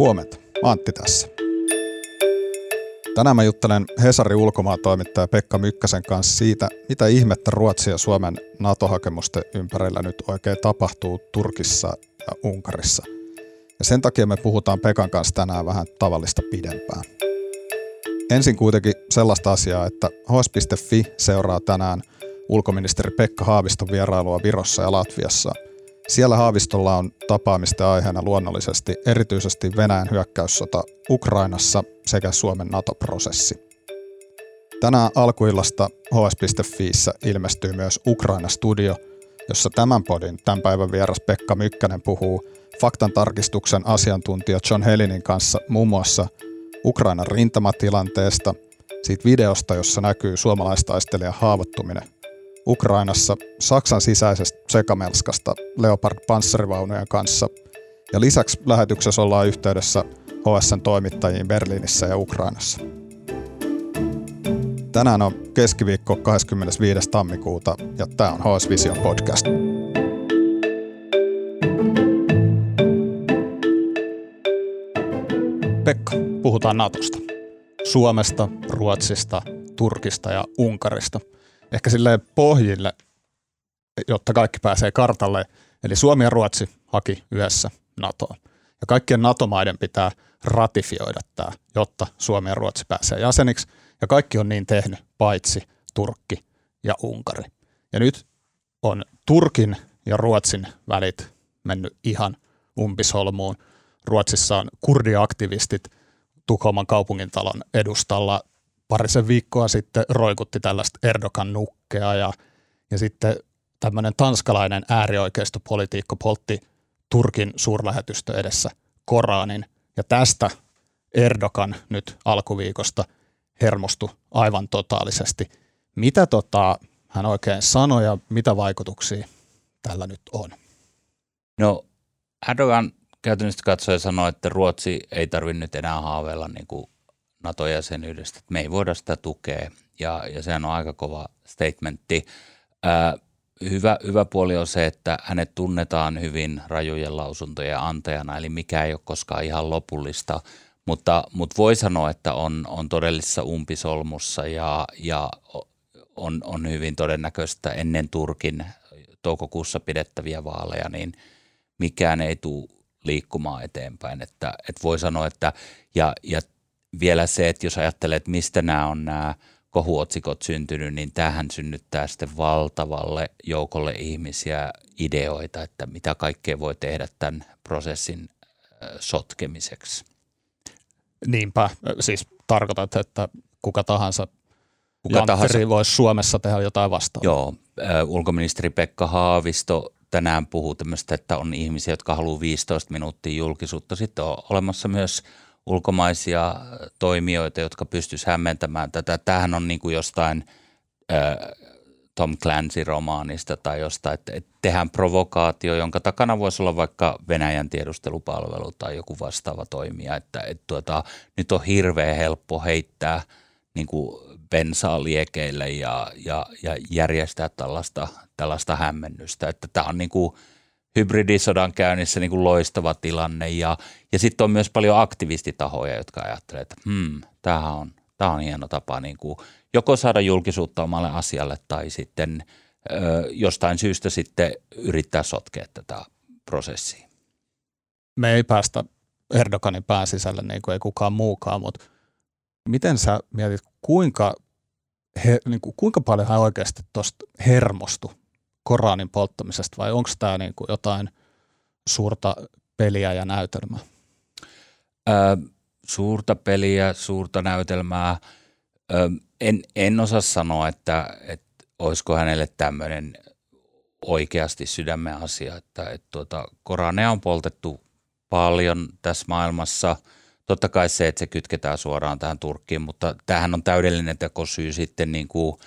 Huomenta, Antti tässä. Tänään mä juttelen Hesarin ulkomaatoimittaja Pekka Mykkäsen kanssa siitä, mitä ihmettä Ruotsin ja Suomen NATO-hakemusten ympärillä nyt oikein tapahtuu Turkissa ja Unkarissa. Ja sen takia me puhutaan Pekan kanssa tänään vähän tavallista pidempään. Ensin kuitenkin sellaista asiaa, että hs.fi seuraa tänään ulkoministeri Pekka Haaviston vierailua Virossa ja Latviassa – siellä Haavistolla on tapaamisten aiheena luonnollisesti erityisesti Venäjän hyökkäyssota Ukrainassa sekä Suomen NATO-prosessi. Tänään alkuillasta hs.fiissä ilmestyy myös Ukraina-studio, jossa tämän podin tämän päivän vieras Pekka Mykkänen puhuu faktan tarkistuksen asiantuntija John Helinin kanssa muun muassa Ukrainan rintamatilanteesta, siitä videosta, jossa näkyy suomalaistaistelija haavoittuminen Ukrainassa Saksan sisäisestä sekamelskasta Leopard panssarivaunujen kanssa. Ja lisäksi lähetyksessä ollaan yhteydessä HSN toimittajiin Berliinissä ja Ukrainassa. Tänään on keskiviikko 25. tammikuuta ja tämä on HS Vision podcast. Pekka, puhutaan Natosta. Suomesta, Ruotsista, Turkista ja Unkarista – ehkä silleen pohjille, jotta kaikki pääsee kartalle. Eli Suomi ja Ruotsi haki yhdessä NATOa. Ja kaikkien NATO-maiden pitää ratifioida tämä, jotta Suomi ja Ruotsi pääsee jäseniksi. Ja kaikki on niin tehnyt, paitsi Turkki ja Unkari. Ja nyt on Turkin ja Ruotsin välit mennyt ihan umpisolmuun. Ruotsissa on kurdiaktivistit Tukholman kaupungintalon edustalla parisen viikkoa sitten roikutti tällaista Erdogan nukkea ja, ja sitten tämmöinen tanskalainen äärioikeistopolitiikko poltti Turkin suurlähetystö edessä Koranin ja tästä Erdogan nyt alkuviikosta hermostui aivan totaalisesti. Mitä tota, hän oikein sanoi ja mitä vaikutuksia tällä nyt on? No Erdogan käytännössä katsoen sanoi, että Ruotsi ei tarvitse nyt enää haaveilla niin kuin NATO-jäsenyydestä, että me ei voida sitä tukea ja, ja sehän on aika kova statementti. Ää, hyvä, hyvä puoli on se, että hänet tunnetaan hyvin rajujen lausuntojen antajana, eli mikä ei ole koskaan ihan lopullista, mutta, mutta voi sanoa, että on, on todellisessa umpisolmussa ja, ja on, on hyvin todennäköistä ennen Turkin toukokuussa pidettäviä vaaleja, niin mikään ei tule liikkumaan eteenpäin. Että, että voi sanoa, että ja, ja vielä se, että jos ajattelee, että mistä nämä on nämä kohuotsikot syntynyt, niin tähän synnyttää sitten valtavalle joukolle ihmisiä ideoita, että mitä kaikkea voi tehdä tämän prosessin sotkemiseksi. Niinpä, siis tarkoitat, että kuka tahansa kuka tahansa voisi Suomessa tehdä jotain vastaan. Joo, ulkoministeri Pekka Haavisto tänään puhuu tämmöistä, että on ihmisiä, jotka haluaa 15 minuuttia julkisuutta. Sitten on olemassa myös – ulkomaisia toimijoita, jotka pystyisivät hämmentämään tätä. Tämähän on niin kuin jostain äh, Tom Clancy-romaanista tai jostain, että, tehdään provokaatio, jonka takana voisi olla vaikka Venäjän tiedustelupalvelu tai joku vastaava toimija. Että, että tuota, nyt on hirveän helppo heittää niin kuin bensaa liekeille ja, ja, ja järjestää tällaista, tällaista hämmennystä. Että tämä on niin kuin – hybridisodan käynnissä niin kuin loistava tilanne ja, ja sitten on myös paljon aktivistitahoja, jotka ajattelee, että hmm, tämähän on, tämä on hieno tapa niin kuin joko saada julkisuutta omalle asialle tai sitten ö, jostain syystä sitten yrittää sotkea tätä prosessia. Me ei päästä Erdoganin pään sisälle niin kuin ei kukaan muukaan, mutta miten sä mietit, kuinka, he, niin kuin, kuinka paljon hän oikeasti tuosta hermostui Koranin polttamisesta vai onko tämä niin kuin jotain suurta peliä ja näytelmää? Ö, suurta peliä, suurta näytelmää. Ö, en, en osaa sanoa, että, että olisiko hänelle tämmöinen oikeasti sydämen asia, että, että tuota, Koraneja on poltettu paljon tässä maailmassa. Totta kai se, että se kytketään suoraan tähän Turkkiin, mutta tämähän on täydellinen tekosyy sitten niin kuin –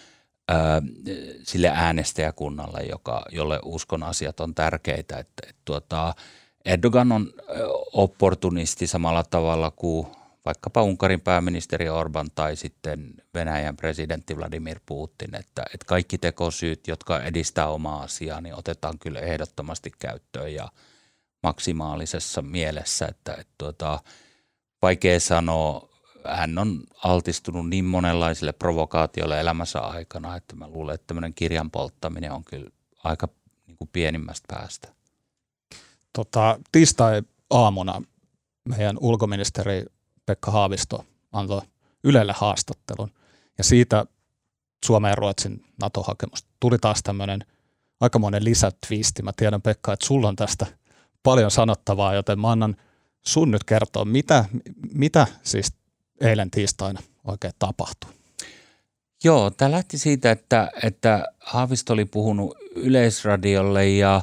sille äänestäjäkunnalle, joka, jolle uskon asiat on tärkeitä. Että, et, tuota, Erdogan on opportunisti samalla tavalla kuin vaikkapa Unkarin pääministeri Orban tai sitten Venäjän presidentti Vladimir Putin, että, että kaikki tekosyyt, jotka edistää omaa asiaa, niin otetaan kyllä ehdottomasti käyttöön ja maksimaalisessa mielessä, että, että tuota, vaikea sanoa, hän on altistunut niin monenlaisille provokaatioille elämänsä aikana, että mä luulen, että tämmöinen kirjan polttaminen on kyllä aika niin kuin pienimmästä päästä. Tota, tiistai-aamuna meidän ulkoministeri Pekka Haavisto antoi Ylelle haastattelun ja siitä Suomen ja Ruotsin NATO-hakemus tuli taas tämmöinen aikamoinen lisätviisti. Mä tiedän Pekka, että sulla on tästä paljon sanottavaa, joten mä annan sun nyt kertoa, mitä, mitä siis eilen tiistaina oikein tapahtui. Joo, tämä lähti siitä, että, että Haavisto oli puhunut Yleisradiolle ja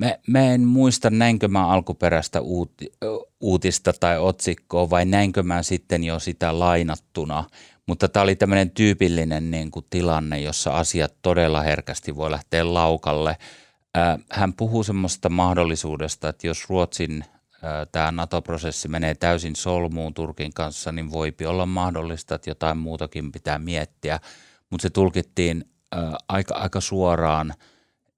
Mä, mä en muista näinkö mä alkuperäistä uuti, uutista tai otsikkoa vai näinkö mä sitten jo sitä lainattuna, mutta tämä oli tämmöinen tyypillinen niin kuin tilanne, jossa asiat todella herkästi voi lähteä laukalle. Hän puhuu semmoista mahdollisuudesta, että jos Ruotsin tämä NATO-prosessi menee täysin solmuun Turkin kanssa, niin voipi olla mahdollista, että jotain muutakin pitää miettiä, mutta se tulkittiin aika, aika suoraan –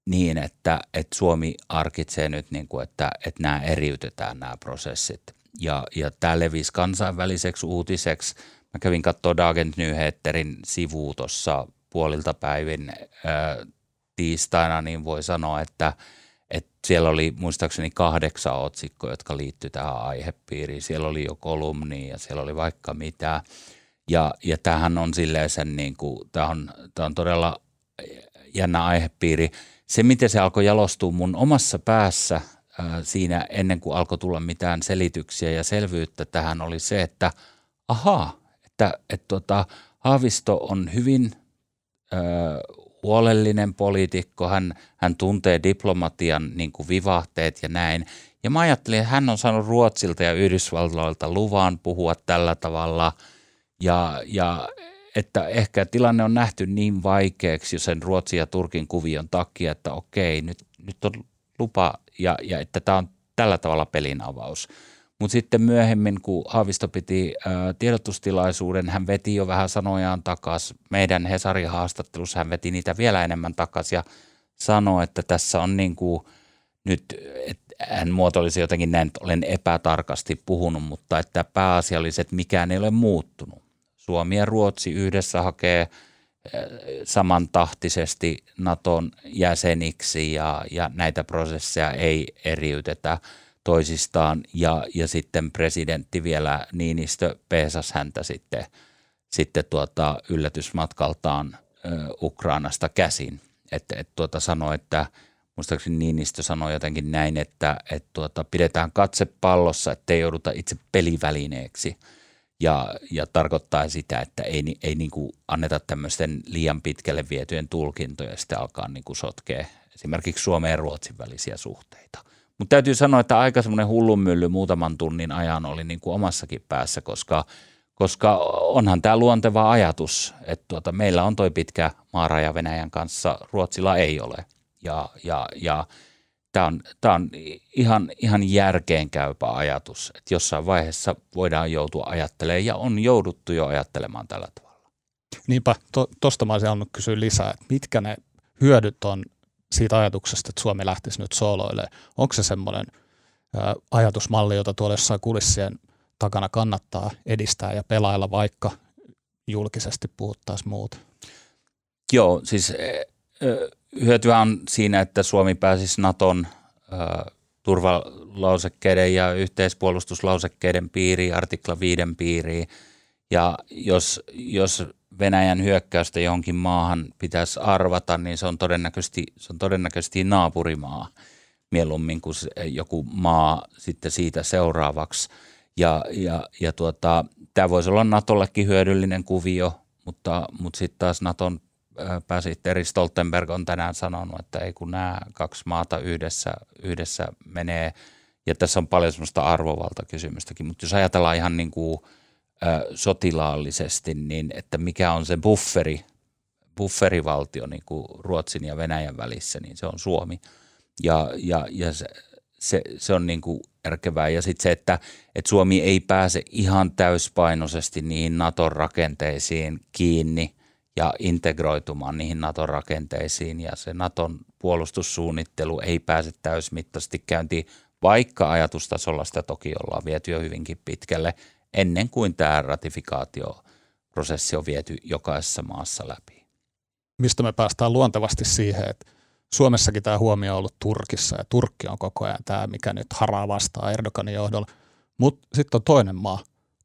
niin, että, että Suomi arkitsee nyt, niin kuin, että, että nämä eriytetään nämä prosessit. Ja, ja tämä levisi kansainväliseksi uutiseksi. Mä kävin katsoa Dagent Nyheterin sivu tuossa puolilta päivin ää, tiistaina, niin voi sanoa, että siellä oli muistaakseni kahdeksan otsikkoa, jotka liittyy tähän aihepiiriin. Siellä oli jo kolumni ja siellä oli vaikka mitä. Ja, ja tämähän on silleen sen, niin kuin, tämä on, tämä on todella jännä aihepiiri – se, miten se alkoi jalostua mun omassa päässä ää, siinä ennen kuin alkoi tulla mitään selityksiä ja selvyyttä tähän oli se, että ahaa, että, että tota, Haavisto on hyvin ää, huolellinen poliitikko, hän, hän tuntee diplomatian niin kuin vivahteet ja näin. Ja mä ajattelin, että hän on saanut Ruotsilta ja Yhdysvalloilta luvan puhua tällä tavalla ja, ja että ehkä tilanne on nähty niin vaikeaksi sen Ruotsin ja Turkin kuvion takia, että okei, nyt, nyt on lupa ja, ja että tämä on tällä tavalla pelin avaus. Mutta sitten myöhemmin, kun Haavisto piti tiedotustilaisuuden, hän veti jo vähän sanojaan takaisin. Meidän Hesarin haastattelussa hän veti niitä vielä enemmän takaisin ja sanoi, että tässä on niin kuin nyt, että hän muotoilisi jotenkin näin, että olen epätarkasti puhunut, mutta että pääasialliset mikään ei ole muuttunut. Suomi ja Ruotsi yhdessä hakee samantahtisesti Naton jäseniksi ja, ja näitä prosesseja ei eriytetä toisistaan ja, ja sitten presidentti vielä Niinistö peesas häntä sitten, sitten tuota yllätysmatkaltaan Ukrainasta käsin. Että et tuota sanoi, että muistaakseni Niinistö sanoi jotenkin näin, että et tuota, pidetään katse pallossa, ettei jouduta itse pelivälineeksi – ja, ja tarkoittaa sitä, että ei, ei niin kuin anneta tämmöisten liian pitkälle vietyjen tulkintoja ja sitten alkaa niin kuin sotkea esimerkiksi Suomen ja Ruotsin välisiä suhteita. Mutta täytyy sanoa, että aika semmoinen hullunmylly muutaman tunnin ajan oli niin kuin omassakin päässä, koska, koska onhan tämä luonteva ajatus, että tuota, meillä on toi pitkä maaraja Venäjän kanssa, Ruotsilla ei ole. Ja, ja, ja tämä on, tämä on ihan, ihan järkeenkäypä ajatus, että jossain vaiheessa voidaan joutua ajattelemaan ja on jouduttu jo ajattelemaan tällä tavalla. Niinpä, tuosta to, mä olisin halunnut kysyä lisää, että mitkä ne hyödyt on siitä ajatuksesta, että Suomi lähtisi nyt sooloille. Onko se semmoinen ajatusmalli, jota tuolla jossain kulissien takana kannattaa edistää ja pelailla, vaikka julkisesti puhuttaisiin muuta? Joo, siis hyötyä on siinä, että Suomi pääsisi Naton turvalausekkeiden ja yhteispuolustuslausekkeiden piiriin, artikla 5 piiriin. Ja jos, jos Venäjän hyökkäystä johonkin maahan pitäisi arvata, niin se on todennäköisesti, se on todennäköisesti naapurimaa mieluummin kuin joku maa sitten siitä seuraavaksi. Ja, ja, ja tuota, tämä voisi olla Natollekin hyödyllinen kuvio, mutta, mutta sitten taas Naton pääsihteeri Stoltenberg on tänään sanonut, että ei kun nämä kaksi maata yhdessä, yhdessä menee, ja tässä on paljon semmoista arvovaltakysymystäkin, mutta jos ajatellaan ihan niin kuin, sotilaallisesti, niin että mikä on se bufferi, bufferivaltio niin kuin Ruotsin ja Venäjän välissä, niin se on Suomi. Ja, ja, ja se, se, se on niin kuin järkevää. Ja sitten se, että, että Suomi ei pääse ihan täyspainoisesti niihin Naton rakenteisiin kiinni – ja integroitumaan niihin Naton rakenteisiin ja se Naton puolustussuunnittelu ei pääse täysmittaisesti käyntiin, vaikka ajatustasolla sitä toki ollaan viety jo hyvinkin pitkälle ennen kuin tämä ratifikaatioprosessi on viety jokaisessa maassa läpi. Mistä me päästään luontevasti siihen, että Suomessakin tämä huomio on ollut Turkissa ja Turkki on koko ajan tämä, mikä nyt haraa vastaan Erdoganin johdolla. Mutta sitten on toinen maa,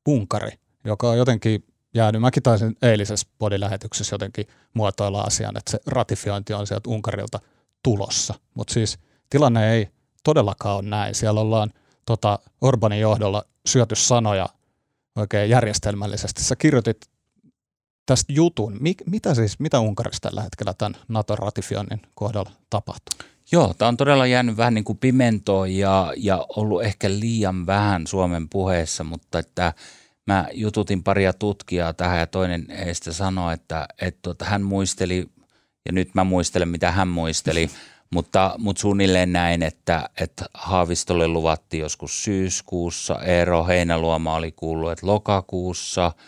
Unkari, joka on jotenkin jäänyt. Mäkin taisin eilisessä podilähetyksessä jotenkin muotoilla asian, että se ratifiointi on sieltä Unkarilta tulossa. Mutta siis tilanne ei todellakaan ole näin. Siellä ollaan tota, Orbanin johdolla syöty sanoja oikein järjestelmällisesti. Sä kirjoitit tästä jutun. Mik, mitä siis, mitä Unkarissa tällä hetkellä tämän NATO-ratifioinnin kohdalla tapahtuu? Joo, tämä on todella jäänyt vähän niin kuin pimentoon ja, ja ollut ehkä liian vähän Suomen puheessa, mutta että mä jututin paria tutkijaa tähän ja toinen heistä sanoi, että, että tuota, hän muisteli, ja nyt mä muistelen mitä hän muisteli, mutta, mutta suunnilleen näin, että, että Haavistolle luvattiin joskus syyskuussa, Eero Heinäluoma oli kuullut, että lokakuussa –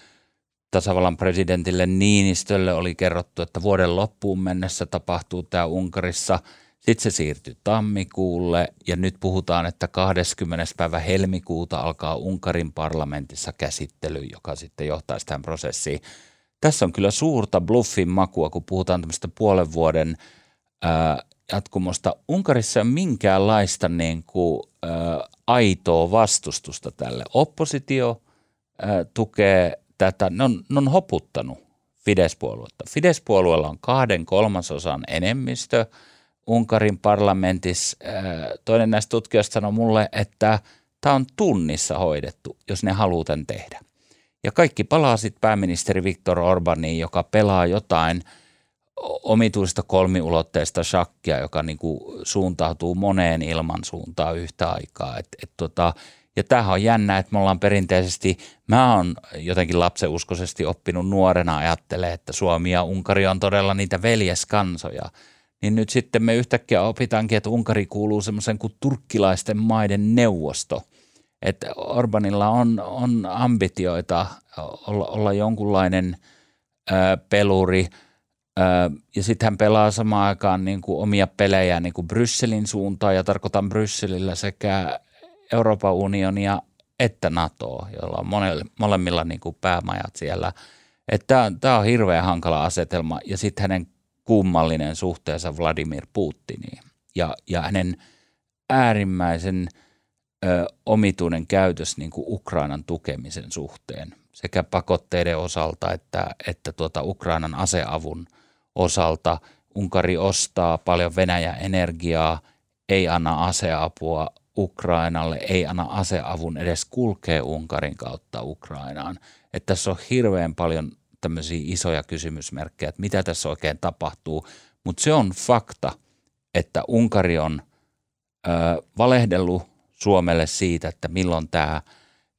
tasavallan presidentille Niinistölle oli kerrottu, että vuoden loppuun mennessä tapahtuu tämä Unkarissa. Sitten se siirtyi tammikuulle ja nyt puhutaan, että 20. päivä helmikuuta alkaa Unkarin parlamentissa käsittely, joka sitten johtaisi tähän prosessiin. Tässä on kyllä suurta bluffin makua, kun puhutaan tämmöistä puolen vuoden ää, jatkumosta. Unkarissa ei ole minkäänlaista niin kuin, ää, aitoa vastustusta tälle. Oppositio ää, tukee tätä, ne on, ne on hoputtanut Fidesz-puoluetta. Fidesz-puolueella on kahden kolmasosan enemmistö Unkarin parlamentissa. Toinen näistä tutkijoista sanoi mulle, että tämä on tunnissa hoidettu, jos ne haluaa tämän tehdä. Ja kaikki palaa sitten pääministeri Viktor Orbaniin, joka pelaa jotain omituista kolmiulotteista shakkia, joka niinku suuntautuu moneen ilman suuntaan yhtä aikaa. Et, et tota, ja tämähän on jännä, että me ollaan perinteisesti, mä oon jotenkin lapseuskoisesti oppinut nuorena ajattelee, että Suomi ja Unkari on todella niitä veljeskansoja. Niin nyt sitten me yhtäkkiä opitaankin, että Unkari kuuluu semmoisen kuin turkkilaisten maiden neuvosto. Että Orbanilla on, on ambitioita olla, olla jonkunlainen ö, peluri – ja sitten hän pelaa samaan aikaan niin kuin omia pelejä niin kuin Brysselin suuntaan ja tarkoitan Brysselillä sekä Euroopan unionia että NATOa, jolla on monelle, molemmilla niin kuin päämajat siellä. Tämä on hirveän hankala asetelma ja sitten hänen kummallinen suhteensa Vladimir Putiniin ja, ja hänen äärimmäisen ö, omituinen käytös niin kuin Ukrainan tukemisen suhteen sekä pakotteiden osalta että, että tuota Ukrainan aseavun osalta. Unkari ostaa paljon Venäjän energiaa, ei anna aseapua, Ukrainalle, ei anna aseavun edes kulkee Unkarin kautta Ukrainaan. Että tässä on hirveän paljon tämmöisiä isoja kysymysmerkkejä, että mitä tässä oikein tapahtuu. Mutta se on fakta, että Unkari on ö, valehdellut Suomelle siitä, että milloin tämä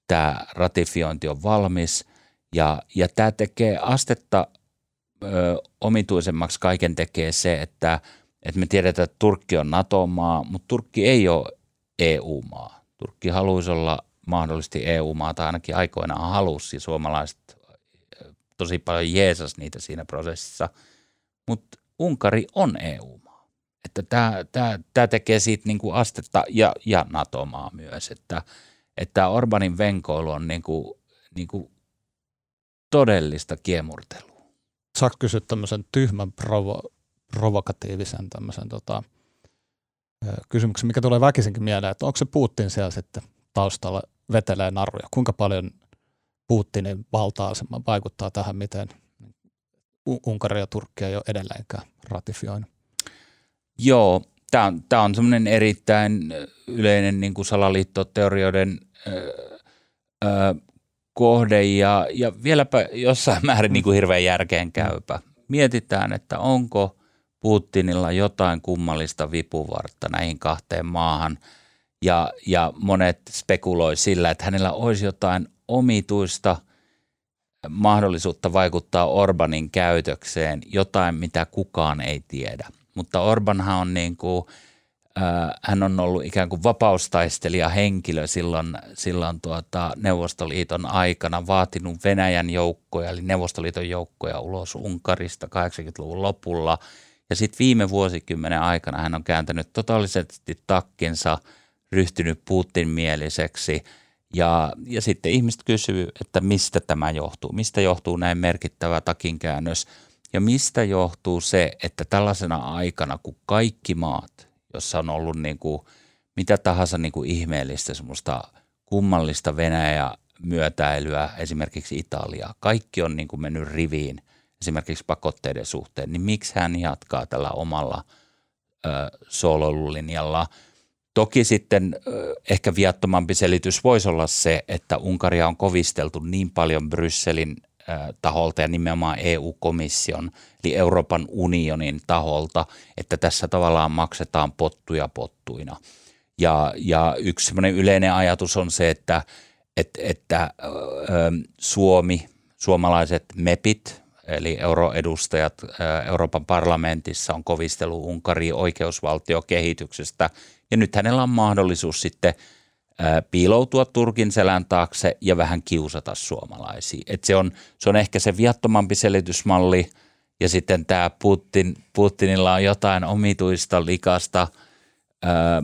tää ratifiointi on valmis. Ja, ja tämä tekee astetta ö, omituisemmaksi kaiken tekee se, että, että me tiedetään, että Turkki on NATO-maa, mutta Turkki ei ole EU-maa. Turkki haluaisi olla mahdollisesti EU-maa, tai ainakin aikoinaan halusi, suomalaiset tosi paljon jeesas niitä siinä prosessissa, mutta Unkari on EU-maa. Että tämä, tämä, tämä tekee siitä niin kuin astetta ja, ja NATO-maa myös, että, että Orbanin venkoilu on niin kuin, niin kuin todellista kiemurtelua. Saanko kysyä tämmöisen tyhmän provo, provokatiivisen tämmöisen tota, kysymyksen, mikä tulee väkisinkin mieleen, että onko se Putin siellä sitten taustalla vetelee naruja? Kuinka paljon Putinin valta-asema vaikuttaa tähän, miten Unkari ja Turkki ei ole edelleenkään ratifioinut? Joo, tämä on, on semmoinen erittäin yleinen niin kuin salaliittoteorioiden ö, ö, kohde ja, ja vieläpä jossain määrin niin kuin hirveän järkeen käypä. Mietitään, että onko – Putinilla jotain kummallista vipuvartta näihin kahteen maahan ja, ja monet spekuloi sillä, että hänellä olisi jotain omituista mahdollisuutta vaikuttaa Orbanin käytökseen, jotain mitä kukaan ei tiedä. Mutta Orbanhan on niin kuin, hän on ollut ikään kuin vapaustaistelija henkilö silloin, silloin tuota Neuvostoliiton aikana, vaatinut Venäjän joukkoja, eli Neuvostoliiton joukkoja ulos Unkarista 80-luvun lopulla – ja sitten viime vuosikymmenen aikana hän on kääntänyt totaalisesti takkinsa, ryhtynyt Putin-mieliseksi. Ja, ja sitten ihmiset kysyy, että mistä tämä johtuu, mistä johtuu näin merkittävä takinkäännös? Ja mistä johtuu se, että tällaisena aikana, kun kaikki maat, jossa on ollut niin kuin mitä tahansa niin kuin ihmeellistä, semmoista kummallista Venäjä myötäilyä, esimerkiksi Italia, kaikki on niin kuin mennyt riviin esimerkiksi pakotteiden suhteen, niin miksi hän jatkaa tällä omalla ö? Toki sitten ö, ehkä viattomampi selitys voisi olla se, että Unkaria on kovisteltu niin paljon Brysselin taholta ja nimenomaan EU-komission, eli Euroopan unionin taholta, että tässä tavallaan maksetaan pottuja pottuina. Ja, ja yksi yleinen ajatus on se, että, että, että Suomi, suomalaiset MEPit, eli euroedustajat Euroopan parlamentissa on kovistelu Unkarin oikeusvaltiokehityksestä. Ja nyt hänellä on mahdollisuus sitten piiloutua Turkin selän taakse ja vähän kiusata suomalaisia. Et se, on, se on ehkä se viattomampi selitysmalli ja sitten tämä Putin, Putinilla on jotain omituista, likasta, ää,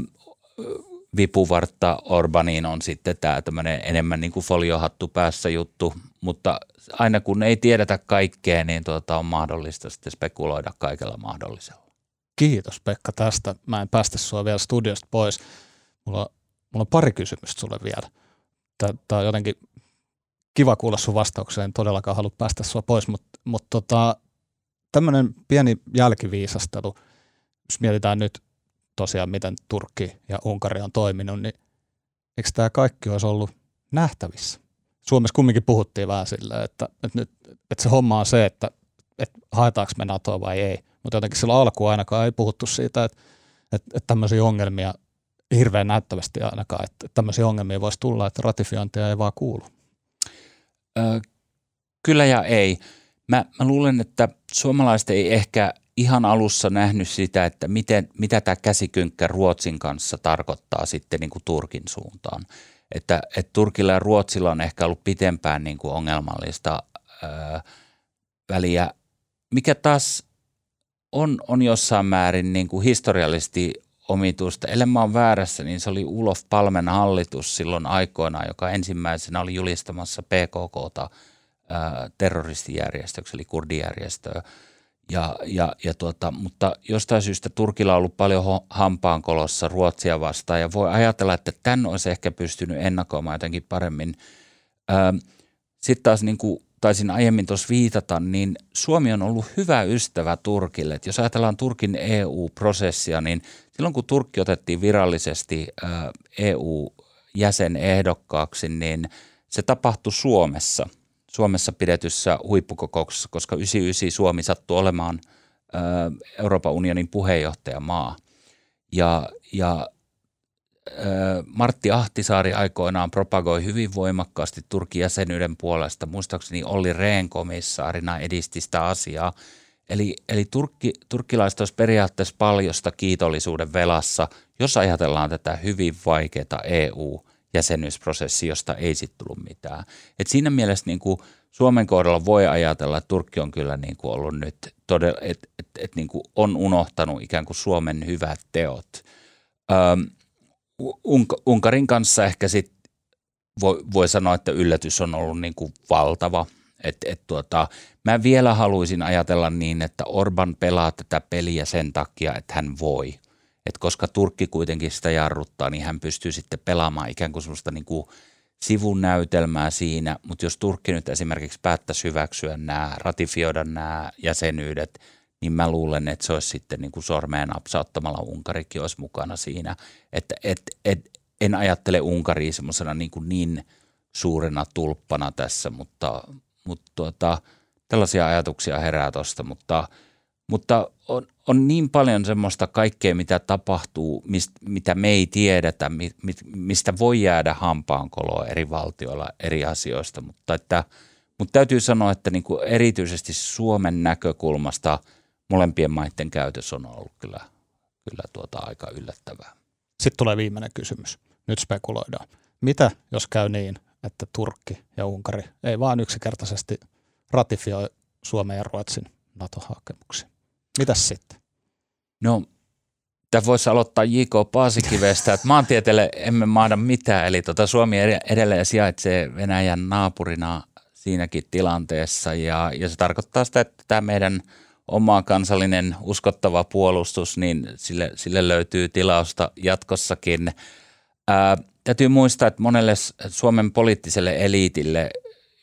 vipuvartta Orbaniin on sitten tämä tämmöinen enemmän niin kuin foliohattu päässä juttu, mutta aina kun ei tiedetä kaikkea, niin tuota on mahdollista sitten spekuloida kaikella mahdollisella. Kiitos Pekka tästä. Mä en päästä sua vielä studiosta pois. Mulla, mulla on pari kysymystä sulle vielä. Tämä on jotenkin kiva kuulla sun vastaukseen. En todellakaan halua päästä sua pois, mutta, mutta tota, tämmöinen pieni jälkiviisastelu, jos mietitään nyt tosiaan, miten Turkki ja Unkari on toiminut, niin eikö tämä kaikki olisi ollut nähtävissä? Suomessa kumminkin puhuttiin vähän silleen, että, että, nyt, että se homma on se, että, että haetaanko me NATOa vai ei. Mutta jotenkin silloin alkuun ainakaan ei puhuttu siitä, että, että, että tämmöisiä ongelmia hirveän näyttävästi ainakaan, että tämmöisiä ongelmia voisi tulla, että ratifiointia ei vaan kuulu. Ö, kyllä ja ei. Mä, mä luulen, että suomalaiset ei ehkä ihan alussa nähnyt sitä, että miten, mitä tämä käsikynkkä Ruotsin kanssa tarkoittaa sitten niin kuin Turkin suuntaan että, että Turkilla ja Ruotsilla on ehkä ollut pitempään niin kuin ongelmallista ää, väliä, mikä taas on, on jossain määrin niin kuin historiallisesti omituista. Ellen mä oon väärässä, niin se oli Ulof Palmen hallitus silloin aikoinaan, joka ensimmäisenä oli julistamassa PKKta terroristijärjestöksi, eli kurdijärjestöä. Ja, ja, ja tuota, mutta jostain syystä Turkilla on ollut paljon hampaankolossa Ruotsia vastaan ja voi ajatella, että tämän olisi ehkä pystynyt ennakoimaan jotenkin paremmin. Sitten taas niin kuin taisin aiemmin tuossa viitata, niin Suomi on ollut hyvä ystävä Turkille. Et jos ajatellaan Turkin EU-prosessia, niin silloin kun Turkki otettiin virallisesti EU-jäsenehdokkaaksi, niin se tapahtui Suomessa – Suomessa pidetyssä huippukokouksessa, koska 99 Suomi sattui olemaan Euroopan unionin puheenjohtajamaa. Ja, ja Martti Ahtisaari aikoinaan propagoi hyvin voimakkaasti Turkin jäsenyyden puolesta. Muistaakseni Olli Rehn komissaarina edisti sitä asiaa. Eli, eli turkki, turkkilaiset olisi periaatteessa paljosta kiitollisuuden velassa, jos ajatellaan tätä hyvin vaikeaa EU- jäsenyysprosessi, josta ei sitten tullut mitään. Et siinä mielessä niin kuin Suomen kohdalla voi ajatella, että Turkki on kyllä niin kuin ollut nyt, todella, että et, et niin kuin on unohtanut ikään kuin Suomen hyvät teot. Öm, Unk- Unkarin kanssa ehkä sitten voi, voi sanoa, että yllätys on ollut niin kuin valtava. Et, et tuota, mä vielä haluaisin ajatella niin, että Orban pelaa tätä peliä sen takia, että hän voi – että koska Turkki kuitenkin sitä jarruttaa, niin hän pystyy sitten pelaamaan ikään kuin sellaista niin kuin sivun näytelmää siinä, mutta jos Turkki nyt esimerkiksi päättäisi hyväksyä nämä, ratifioida nämä jäsenyydet, niin mä luulen, että se olisi sitten niin kuin sormeen napsauttamalla Unkarikin olisi mukana siinä. Että et, et, en ajattele Unkaria semmoisena niin, kuin niin suurena tulppana tässä, mutta, mutta tuota, tällaisia ajatuksia herää tuosta, mutta – mutta on, on niin paljon semmoista kaikkea, mitä tapahtuu, mist, mitä me ei tiedetä, mi, mistä voi jäädä hampaankoloa eri valtioilla eri asioista. Mutta, että, mutta täytyy sanoa, että niin kuin erityisesti Suomen näkökulmasta molempien maiden käytös on ollut kyllä, kyllä tuota aika yllättävää. Sitten tulee viimeinen kysymys. Nyt spekuloidaan. Mitä jos käy niin, että Turkki ja Unkari ei vaan yksinkertaisesti ratifioi Suomen ja Ruotsin NATO-hakemuksia? Mitäs sitten? No Tämä voisi aloittaa J.K. Paasikivestä, että maantieteelle emme maada mitään, eli tota Suomi edelleen sijaitsee Venäjän naapurina siinäkin tilanteessa ja, ja se tarkoittaa sitä, että tämä meidän oma kansallinen uskottava puolustus, niin sille, sille löytyy tilausta jatkossakin. Ää, täytyy muistaa, että monelle Suomen poliittiselle eliitille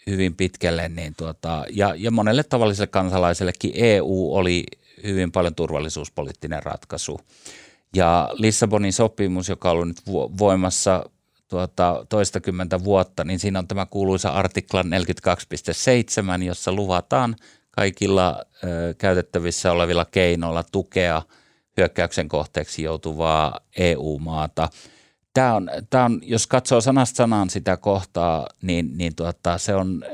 hyvin pitkälle niin tuota, ja, ja monelle tavalliselle kansalaisellekin EU oli hyvin paljon turvallisuuspoliittinen ratkaisu. Ja Lissabonin sopimus, joka on ollut nyt voimassa tuota, toistakymmentä vuotta, niin siinä on tämä kuuluisa artikla 42.7, jossa luvataan kaikilla ö, käytettävissä olevilla keinoilla tukea hyökkäyksen kohteeksi joutuvaa EU-maata. Tämä on, tämä on, jos katsoo sanasta sanaan sitä kohtaa, niin, niin tuota, se, on,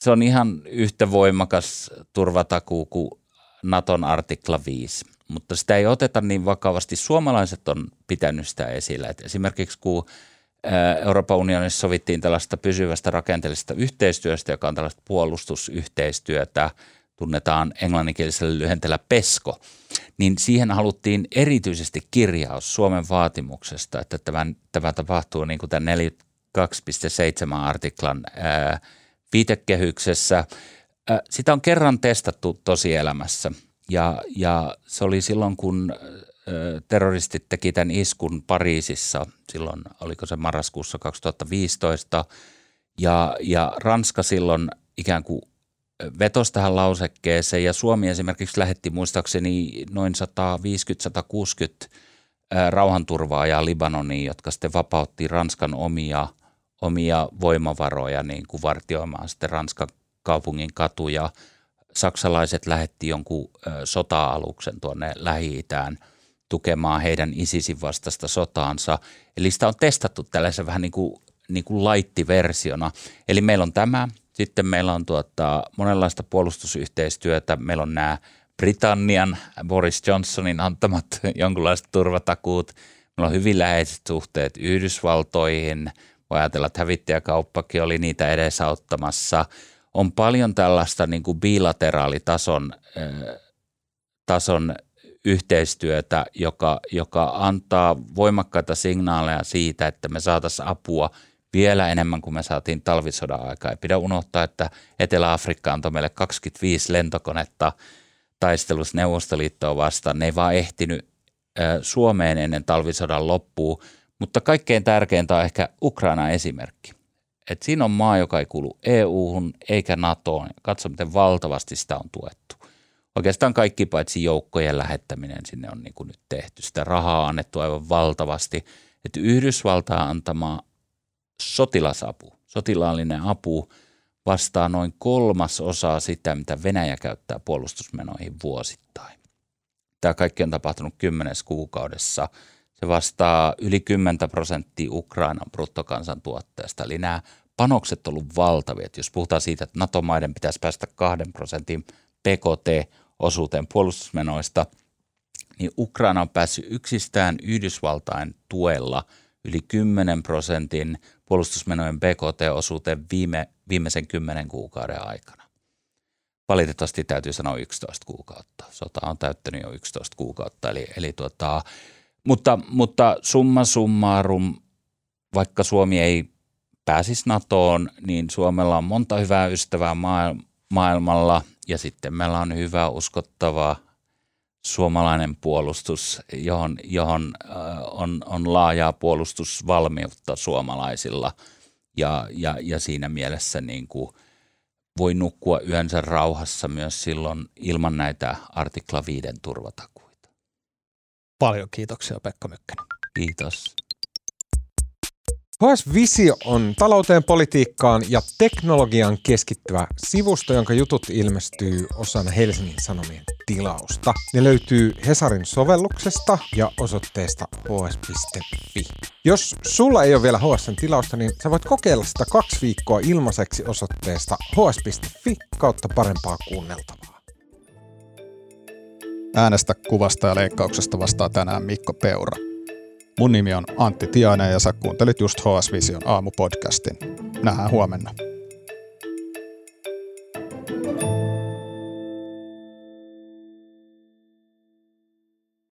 se on ihan yhtä voimakas turvatakuu kuin Naton artikla 5 mutta sitä ei oteta niin vakavasti. Suomalaiset on pitänyt sitä esillä. Et esimerkiksi kun Euroopan unionissa sovittiin tällaista pysyvästä rakenteellisesta yhteistyöstä, joka on tällaista puolustusyhteistyötä, tunnetaan englanninkielisellä lyhenteellä PESCO, niin siihen haluttiin erityisesti kirjaus Suomen vaatimuksesta, että tämä, tämä tapahtuu niin kuin tämän 42.7 artiklan ää, viitekehyksessä. Ää, sitä on kerran testattu tosielämässä. Ja, ja se oli silloin, kun terroristit teki tämän iskun Pariisissa, silloin oliko se marraskuussa 2015, ja, ja Ranska silloin ikään kuin vetosi tähän lausekkeeseen, ja Suomi esimerkiksi lähetti muistaakseni noin 150-160 rauhanturvaajaa Libanoniin, jotka sitten vapautti Ranskan omia, omia voimavaroja niin kuin vartioimaan sitten Ranskan kaupungin katuja. Saksalaiset lähetti jonkun sota-aluksen tuonne Lähi-Itään – tukemaan heidän ISISin vastaista sotaansa. Eli sitä on testattu tällaisen vähän niin kuin, niin kuin laittiversiona. Eli meillä on tämä, sitten meillä on tuota, monenlaista puolustusyhteistyötä, meillä on nämä Britannian, Boris Johnsonin antamat jonkinlaiset turvatakuut. Meillä on hyvin läheiset suhteet Yhdysvaltoihin. Voi ajatella, että hävittäjäkauppakin oli niitä edesauttamassa. On paljon tällaista niin kuin bilateraalitason äh, tason yhteistyötä, joka, joka antaa voimakkaita signaaleja siitä, että me saataisiin apua vielä enemmän kuin me saatiin talvisodan aikaa. Ei pidä unohtaa, että Etelä-Afrikka antoi meille 25 lentokonetta taistelussa Neuvostoliittoa vastaan. Ne ei vaan ehtinyt Suomeen ennen talvisodan loppua, mutta kaikkein tärkeintä on ehkä Ukraina esimerkki. Et siinä on maa, joka ei kuulu EU-hun eikä NATOon. Katso, miten valtavasti sitä on tuettu oikeastaan kaikki paitsi joukkojen lähettäminen sinne on niin kuin nyt tehty. Sitä rahaa annettu aivan valtavasti. Että Yhdysvaltaa antama sotilasapu, sotilaallinen apu vastaa noin kolmas osaa sitä, mitä Venäjä käyttää puolustusmenoihin vuosittain. Tämä kaikki on tapahtunut kymmenes kuukaudessa. Se vastaa yli 10 prosenttia Ukrainan bruttokansantuotteesta. Eli nämä panokset ovat olleet valtavia. Jos puhutaan siitä, että NATO-maiden pitäisi päästä kahden prosentin PKT osuuteen puolustusmenoista, niin Ukraina on päässyt yksistään Yhdysvaltain tuella yli 10 prosentin puolustusmenojen BKT-osuuteen viime, viimeisen 10 kuukauden aikana. Valitettavasti täytyy sanoa 11 kuukautta. Sota on täyttänyt jo 11 kuukautta. Eli, eli tuota, mutta, mutta summa summarum, vaikka Suomi ei pääsisi NATOon, niin Suomella on monta hyvää ystävää maailmalla ja sitten meillä on hyvä, uskottava suomalainen puolustus, johon, johon äh, on, on laajaa puolustusvalmiutta suomalaisilla ja, ja, ja siinä mielessä niin kuin voi nukkua yönsä rauhassa myös silloin ilman näitä artikla 5 turvatakuita. Paljon kiitoksia Pekka Mykkänen. Kiitos. HS Visio on talouteen, politiikkaan ja teknologiaan keskittyvä sivusto, jonka jutut ilmestyy osana Helsingin Sanomien tilausta. Ne löytyy Hesarin sovelluksesta ja osoitteesta hs.fi. Jos sulla ei ole vielä HSn tilausta, niin sä voit kokeilla sitä kaksi viikkoa ilmaiseksi osoitteesta hs.fi kautta parempaa kuunneltavaa. Äänestä kuvasta ja leikkauksesta vastaa tänään Mikko Peura. Mun nimi on Antti Tiainen ja sä kuuntelit just HS Vision aamupodcastin. Nähdään huomenna. thank you